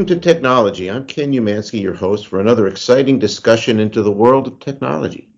Welcome to TechKNOWlogy. I'm Ken Umansky, your host for another exciting discussion into the world of technology.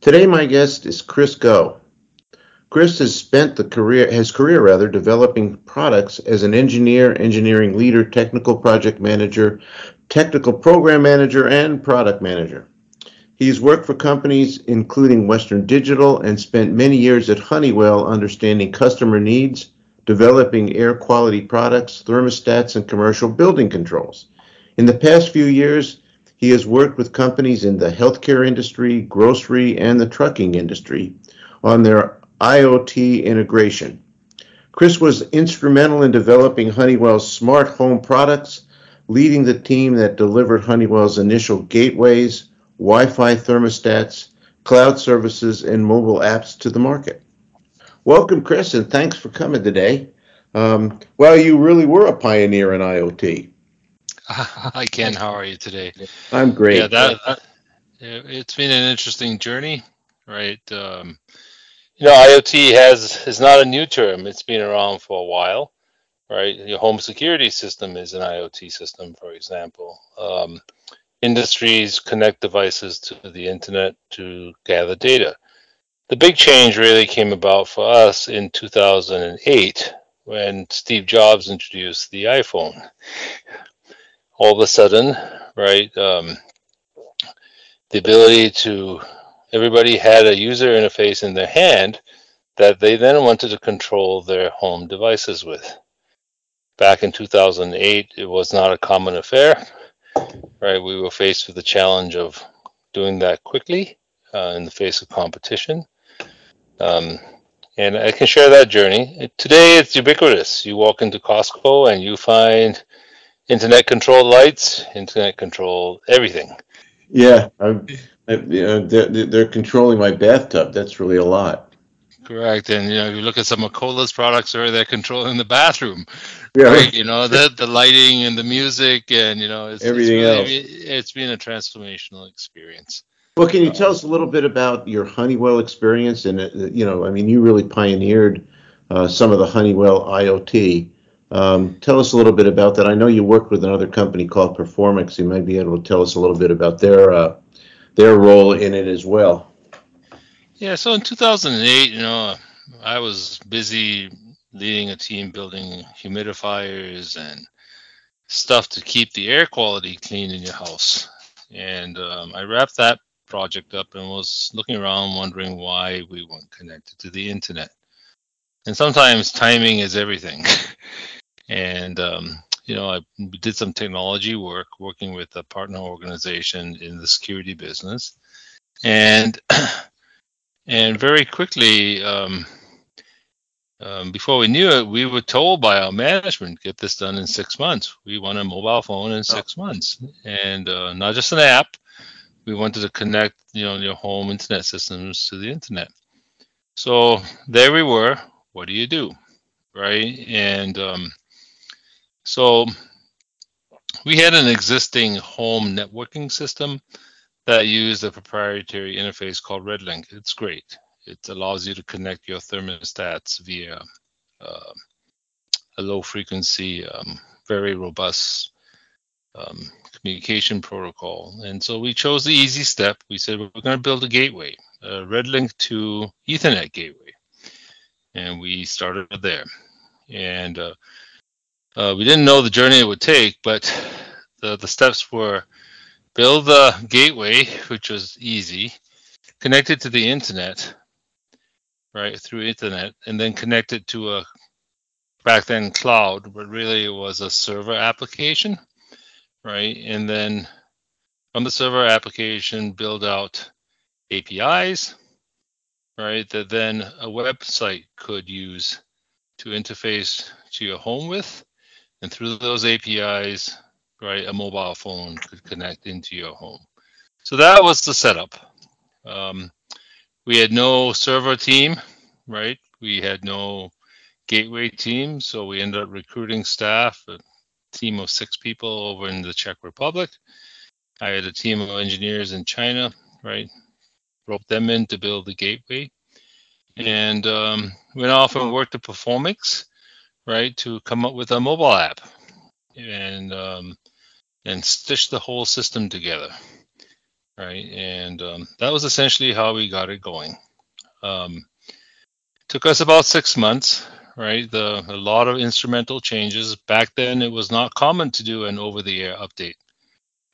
Today, my guest is Chris Goh. Chris has spent the career, his career rather, developing products as an engineer, engineering leader, technical project manager, technical program manager, and product manager. He's worked for companies including Western Digital and spent many years at Honeywell understanding customer needs, developing air quality products, thermostats, and commercial building controls. In the past few years, he has worked with companies in the healthcare industry, grocery, and the trucking industry on their IoT integration. Chris was instrumental in developing Honeywell's smart home products, leading the team that delivered Honeywell's initial gateways, Wi Fi thermostats, cloud services, and mobile apps to the market. Welcome, Chris, and thanks for coming today. Um, well, you really were a pioneer in IoT. Hi, Ken. How are you today? I'm great. Yeah, that, that it's been an interesting journey, right? Um, you know, IoT has is not a new term. It's been around for a while, right? Your home security system is an IoT system, for example. Um, industries connect devices to the internet to gather data. The big change really came about for us in 2008 when Steve Jobs introduced the iPhone. All of a sudden, right, um, the ability to everybody had a user interface in their hand that they then wanted to control their home devices with. Back in 2008, it was not a common affair, right? We were faced with the challenge of doing that quickly uh, in the face of competition. Um, and I can share that journey. Today, it's ubiquitous. You walk into Costco and you find internet controlled lights, internet controlled everything. Yeah, I'm, you know, they're, they're controlling my bathtub. That's really a lot. Correct, and you know, if you look at some of Kohler's products, or they're controlling the bathroom, yeah. right? You know, the the lighting and the music, and you know, it's, everything it's really, else. It's been a transformational experience. Well, can you tell us a little bit about your Honeywell experience? And uh, you know, I mean, you really pioneered uh, some of the Honeywell IoT. Um, tell us a little bit about that. I know you worked with another company called Performix. You might be able to tell us a little bit about their uh, their role in it as well. Yeah, so in 2008, you know, I was busy leading a team building humidifiers and stuff to keep the air quality clean in your house. And um, I wrapped that project up and was looking around wondering why we weren't connected to the internet. And sometimes timing is everything. and um, you know, I did some technology work working with a partner organization in the security business, and and very quickly, um, um, before we knew it, we were told by our management, "Get this done in six months." We want a mobile phone in six oh. months, and uh, not just an app. We wanted to connect, you know, your home internet systems to the internet. So there we were. What do you do, right? And um, so we had an existing home networking system that used a proprietary interface called RedLink. It's great. It allows you to connect your thermostats via uh, a low frequency, um, very robust um, communication protocol. And so we chose the easy step. We said we're going to build a gateway, a RedLink to Ethernet gateway. And we started there. And uh, uh, we didn't know the journey it would take, but the, the steps were build the gateway, which was easy, connect it to the internet, right, through internet, and then connect it to a back then cloud, but really it was a server application, right? And then from the server application, build out APIs, right, that then a website could use to interface to your home with and through those APIs, right, a mobile phone could connect into your home. So that was the setup. Um, we had no server team, right? We had no gateway team, so we ended up recruiting staff, team of six people over in the Czech Republic. I had a team of engineers in China, right? Roped them in to build the gateway. And um, went off and worked at Performix right, to come up with a mobile app. And um, and stitch the whole system together, right? And um, that was essentially how we got it going. Um, took us about six months, right? The a lot of instrumental changes. Back then, it was not common to do an over-the-air update.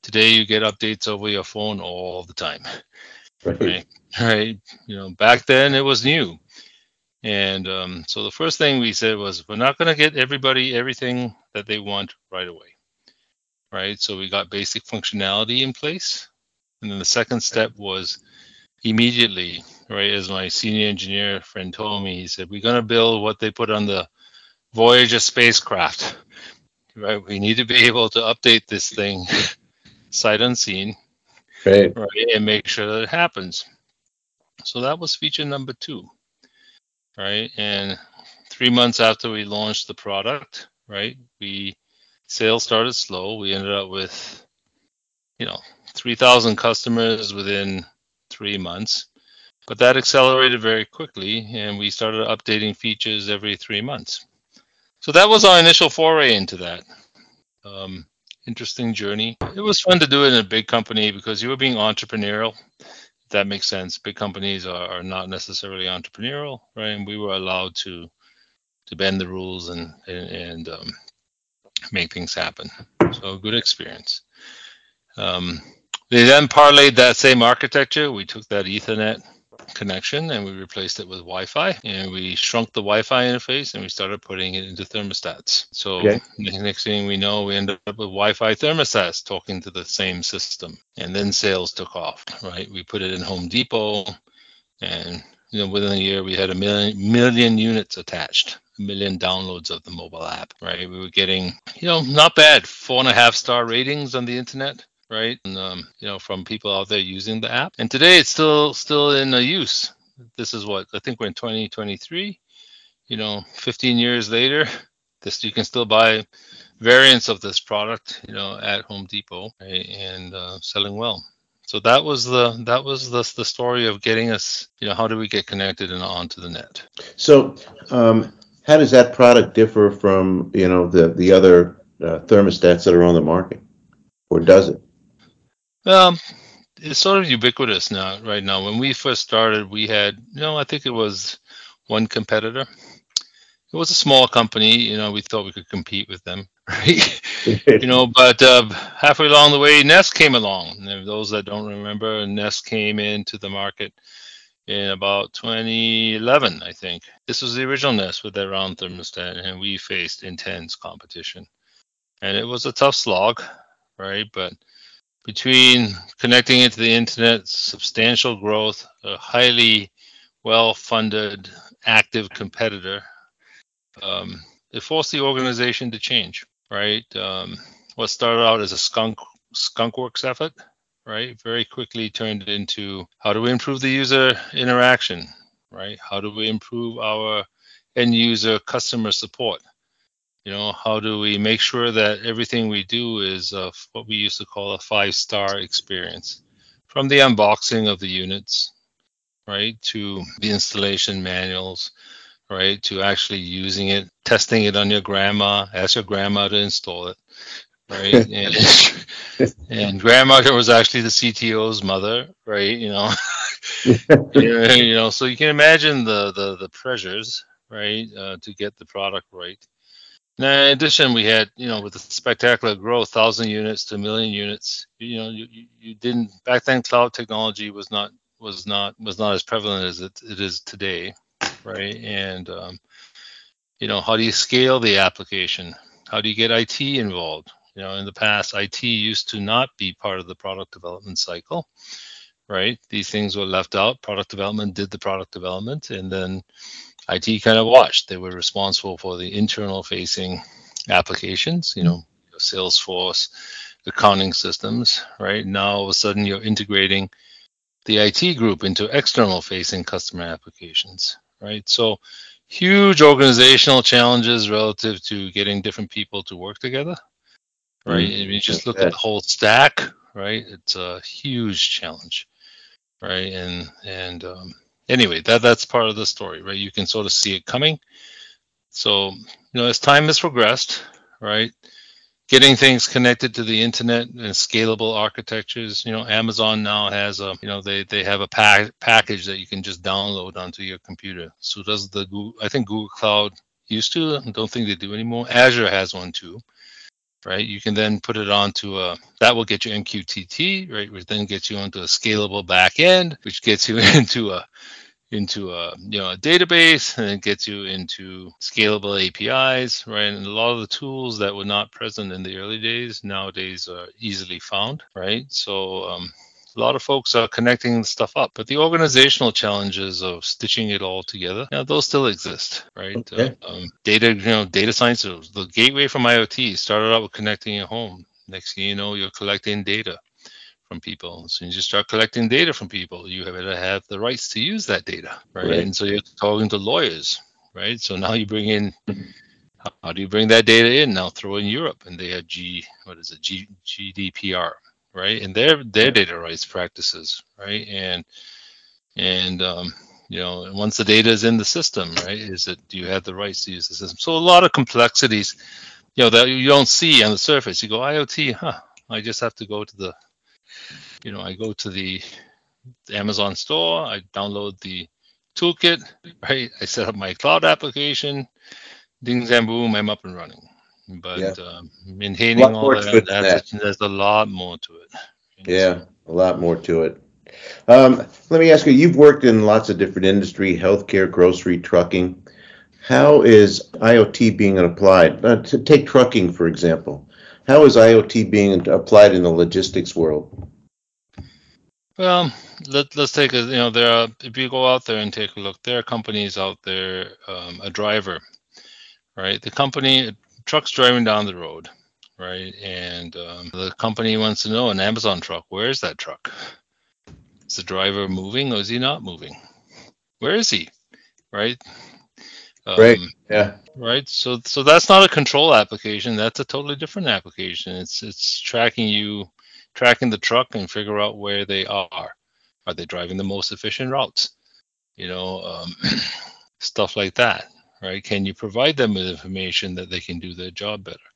Today, you get updates over your phone all the time, right? Right. right? You know, back then it was new, and um, so the first thing we said was, we're not going to get everybody everything that they want right away, right? So we got basic functionality in place, and then the second step was immediately, right? As my senior engineer friend told me, he said, we're going to build what they put on the Voyager spacecraft, right? We need to be able to update this thing sight unseen, right? right? And make sure that it happens. So that was feature number two, right? And three months after we launched the product, right, we sales started slow. We ended up with, you know, 3,000 customers within three months. But that accelerated very quickly, and we started updating features every three months. So that was our initial foray into that. Um, interesting journey. It was fun to do it in a big company because you were being entrepreneurial. That makes sense. Big companies are, are not necessarily entrepreneurial, right? And we were allowed to to bend the rules and and, and um, make things happen. So good experience. Um, they then parlayed that same architecture. We took that Ethernet connection and we replaced it with Wi-Fi and we shrunk the Wi-Fi interface and we started putting it into thermostats. So okay. next thing we know, we ended up with Wi-Fi thermostats talking to the same system. And then sales took off, right? We put it in Home Depot and you know within a year we had a million million units attached a million downloads of the mobile app right we were getting you know not bad four and a half star ratings on the internet right? And, um, you know, from people out there using the app. And today it's still still in use. This is what I think we're in 2023. You know, 15 years later, this you can still buy variants of this product, you know, at Home Depot right? and uh, selling well. So that was the that was the the story of getting us, you know, how do we get connected and onto the net? So, um, how does that product differ from you know the the other uh, thermostats that are on the market, or does it? Um, it's sort of ubiquitous now. Right now, when we first started, we had, you know, I think it was one competitor. It was a small company. You know, we thought we could compete with them, right? you know, but uh, halfway along the way, Nest came along. And those that don't remember, Nest came into the market in about 2011, I think. This was the original Nest with their round thermostat, and we faced intense competition. And it was a tough slog, right? But between connecting into the internet, substantial growth, a highly well-funded, active competitor, um, it forced the organization to change. Right, um, what started out as a skunk skunkworks effort, right, very quickly turned into how do we improve the user interaction, right? How do we improve our end user customer support? You know how do we make sure that everything we do is uh, what we used to call a five star experience? From the unboxing of the units right to the installation manuals right to actually using it testing it on your grandma ask your grandma to install it right? And, and grandma was actually the cto's mother right you know you know so you can imagine the the, the pressures right uh, to get the product right now, in addition, we had, you know, with the spectacular growth, thousand units to a million units. You know, you, you didn't back then. Cloud technology was not was not was not as prevalent as it, it is today, right? And um, you know, how do you scale the application? How do you get IT involved? You know, in the past, IT used to not be part of the product development cycle, right? These things were left out. Product development did the product development, and then IT kind of watched. They were responsible for the internal facing applications, you know, Salesforce, accounting systems, right? Now all of a sudden you're integrating the IT group into external facing customer applications, right? So huge organizational challenges relative to getting different people to work together, right? Mm-hmm. If you just look at the whole stack, right? It's a huge challenge, right? And and um, anyway, that that's part of the story, right? You can sort of see it coming. So, you know, as time has progressed, right, getting things connected to the internet and scalable architectures. You know, Amazon now has a, you know, they, they have a pack, package that you can just download onto your computer. So does the Google, I think Google Cloud used to, I don't think they do anymore. Azure has one too, right? You can then put it onto a, that will get you MQTT, right? Which then gets you onto a scalable backend, which gets you into a, into a you know a database and it gets you into scalable APIs, right? And a lot of the tools that were not present in the early days nowadays are easily found, right? So um, a lot of folks are connecting stuff up, but the organizational challenges of stitching it all together, you know, those still exist, right? Okay. Uh, um, data, you know, data science, the gateway from IoT started out with connecting your home. Next thing you know, you're collecting data from people. As soon as you start collecting data from people, you have to have the rights to use that data, right? right. And so you're talking to lawyers, right? So now you bring in, how do you bring that data in? Now throw in Europe, and they have G, what is it, G, GDPR, right? And their their data rights practices, right? And and um, you know, once the data is in the system, right? Is it do you have the rights to use the system? So a lot of complexities, you know, that you don't see on the surface. You go IoT, huh? I just have to go to the you know, I go to the Amazon store, I download the toolkit, right? I set up my cloud application, ding zam boom, I'm up and running. But yeah. uh, maintaining all that, that. there's a lot more to it. Yeah, a lot more to it. Um, let me ask you, you've worked in lots of different industry, healthcare, grocery, trucking. How is IoT being applied? Uh, to take trucking, for example. How is IoT being applied in the logistics world? Well, let, let's take a, you know, there are, if you go out there and take a look, there are companies out there, um, a driver, right? The company, truck's driving down the road, right? And um, the company wants to know an Amazon truck, where is that truck? Is the driver moving or is he not moving? Where is he? Right? Um, right. Yeah. Right. So so that's not a control application. That's a totally different application. It's it's tracking you, tracking the truck and figure out where they are. Are they driving the most efficient routes? You know, um, stuff like that. Right. Can you provide them with information that they can do their job better?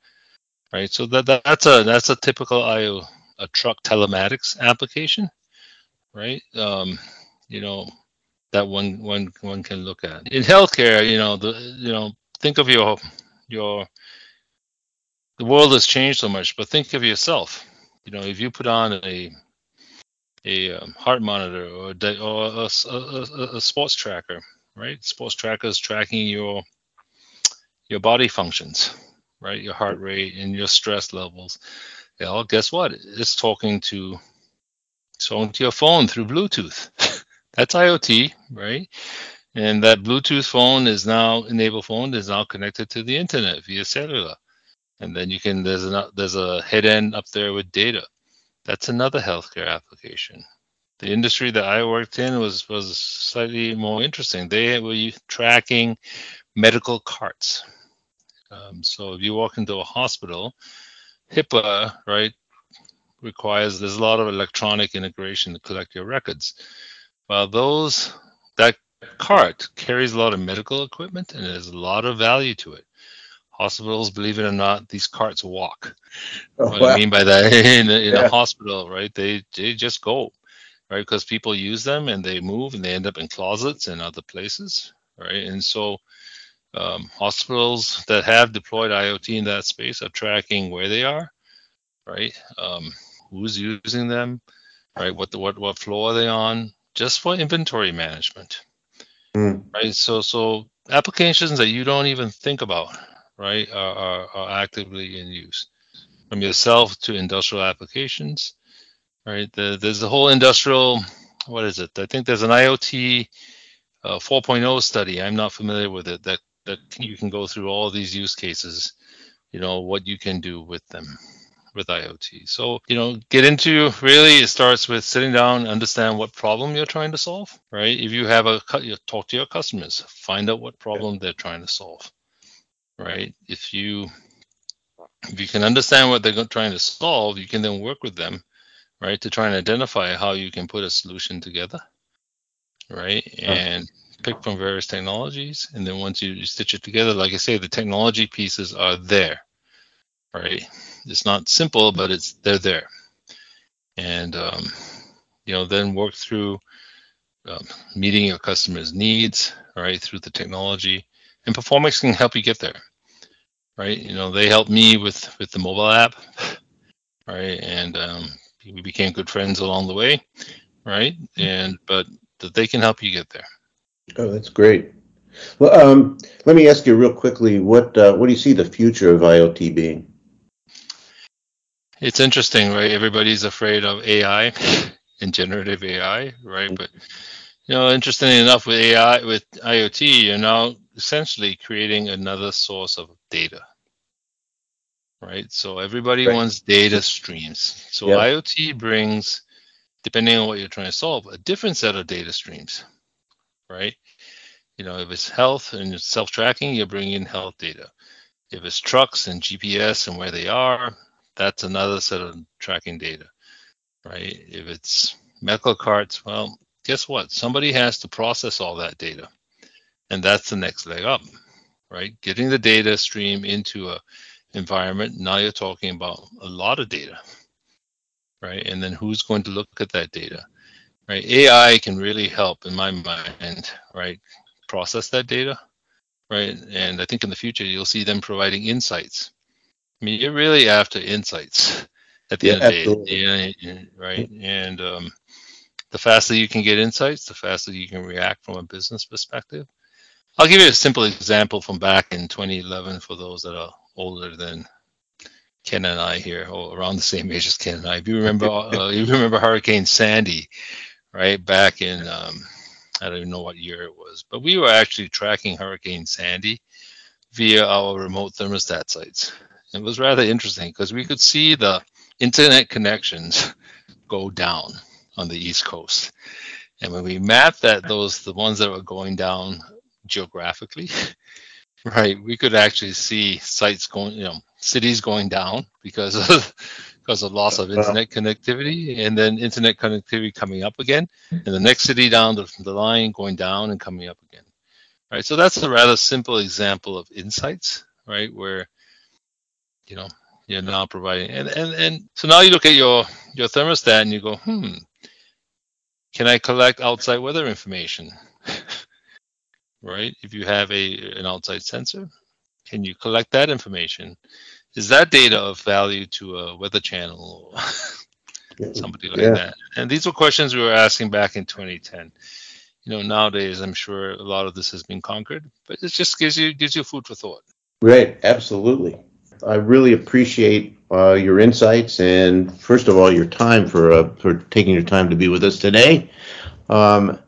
Right. So that, that that's a that's a typical IO a truck telematics application. Right. Um, you know, that one one one can look at. In healthcare, you know, the you know, think of your your the world has changed so much, but think of yourself. You know, if you put on a a um, heart monitor or, a, or a, a, a, sports tracker, right? Sports tracker is tracking your your body functions, right? Your heart rate and your stress levels. Well, guess what? It's talking to talking to your phone through Bluetooth. That's IoT, right? And that Bluetooth phone is now enabled phone is now connected to the internet via cellular. And then you can there's a there's a head end up there with data. That's another healthcare application. The industry that I worked in was was slightly more interesting. They were tracking medical carts. Um, so if you walk into a hospital, HIPAA right requires there's a lot of electronic integration to collect your records. Well, those that cart carries a lot of medical equipment and there's a lot of value to it. Hospitals, believe it or not, these carts walk. Oh, what wow. I mean by that, in, a, in yeah. a hospital, right? They they just go, right? Because people use them and they move and they end up in closets and other places, right? And so um, hospitals that have deployed IoT in that space are tracking where they are, right? Um, who's using them, right? What the, what what floor are they on? just for inventory management. Mm. Right. So so applications that you don't even think about, right, are, are, are actively in use. From yourself to industrial applications, right? The, there's the whole industrial, what is it? I think there's an IoT uh, 4.0 study. I'm not familiar with it. That that you can go through all these use cases, you know, what you can do with them with IoT. So, you know, get into really it starts with sitting down, understand what problem you're trying to solve, right? If you have a you talk to your customers, find out what problem yeah. they're trying to solve, right? If you if you can understand what they're trying to solve, you can then work with them, right, to try and identify how you can put a solution together, right? And pick from various technologies, and then once you stitch it together, like I say, the technology pieces are there, right? It's not simple, but it's they're there. And um, you know, then work through um, meeting your customers' needs, right, through the technology. And Performix can help you get there, right? You know, they helped me with with the mobile app, right, and um, we became good friends along the way, right? And but that they can help you get there. Oh, that's great. Well, um, let me ask you real quickly what uh, what do you see the future of IoT being? It's interesting, right? Everybody's afraid of AI and generative AI, right? But you know, interestingly enough, with AI, with IoT, you're now essentially creating another source of data, right? So everybody right. wants data streams. So yep. IoT brings, depending on what you're trying to solve, a different set of data streams, right? You know, if it's health and it's self-tracking, you're bringing health data. If it's trucks and GPS and where they are, that's another set of tracking data, right? If it's medical carts, well, guess what? Somebody has to process all that data. And that's the next leg up, right? Getting the data stream into a environment. Now you're talking about a lot of data, right? And then who's going to look at that data, right? AI can really help in my mind, right? Process that data, right? And I think in the future you'll see them providing insights. I mean, you're really after insights at the yeah, end of the day, yeah, right? And um, the faster you can get insights, the faster you can react from a business perspective. I'll give you a simple example from back in 2011 for those that are older than Ken and I here, or around the same age as Ken and I. If you remember, uh, you remember Hurricane Sandy, right? Back in um, I don't even know what year it was, but we were actually tracking Hurricane Sandy via our remote thermostat sites. It was rather interesting because we could see the internet connections go down on the East Coast. And when we mapped that, those the ones that were going down geographically, right, we could actually see sites going, you know, cities going down because of because of loss of internet connectivity, and then internet connectivity coming up again, and the next city down the, the line going down and coming up again. Right. So that's a rather simple example of insights, right, where you know you're now providing and, and and so now you look at your your thermostat and you go hmm can I collect outside weather information? Right? If you have a an outside sensor, can you collect that information? Is that data of value to a weather channel or somebody like yeah. that? And these were questions we were asking back in 2010. You know, nowadays I'm sure a lot of this has been conquered, but it just gives you gives you food for thought. Right, absolutely. I really appreciate uh, your insights and, first of all, your time for uh, for taking your time to be with us today. Um,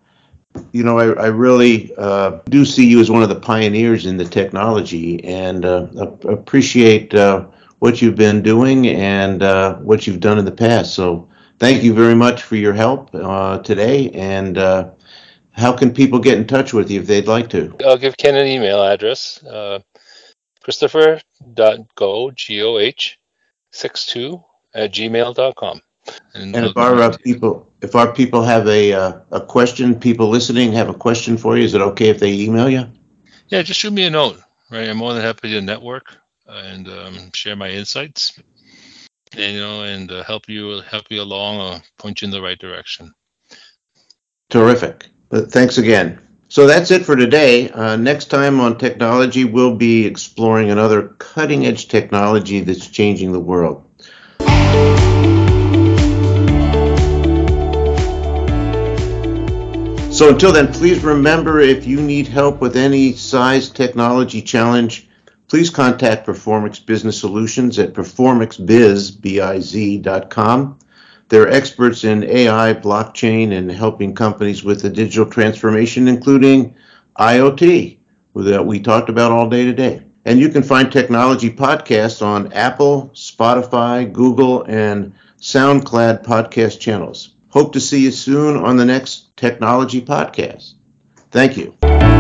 you know, I, I really uh, do see you as one of the pioneers in the technology and uh, appreciate uh, what you've been doing and uh, what you've done in the past. So, thank you very much for your help today. And how can people get in touch with you if they'd like to? I'll give Ken an email address christopher.goh, G-O-H, 62 at gmail.com. And, and if our uh, people, if our people have a uh, a question, people listening have a question for you, is it okay if they email you? Yeah, just shoot me a note. Right, I'm more than happy to network and um, share my insights, and you know, and uh, help you help you along or point you in the right direction. Terrific. Thanks again. So that's it for today. Uh, next time on TechKNOWlogy, we'll be exploring another cutting edge technology that's changing the world. So until then, please remember if you need help with any size technology challenge, please contact Performix Business Solutions at performixbiz.com. They're experts in AI, blockchain, and helping companies with the digital transformation, including IoT, that we talked about all day today. And you can find technology podcasts on Apple, Spotify, Google, and SoundCloud podcast channels. Hope to see you soon on the next technology podcast. Thank you.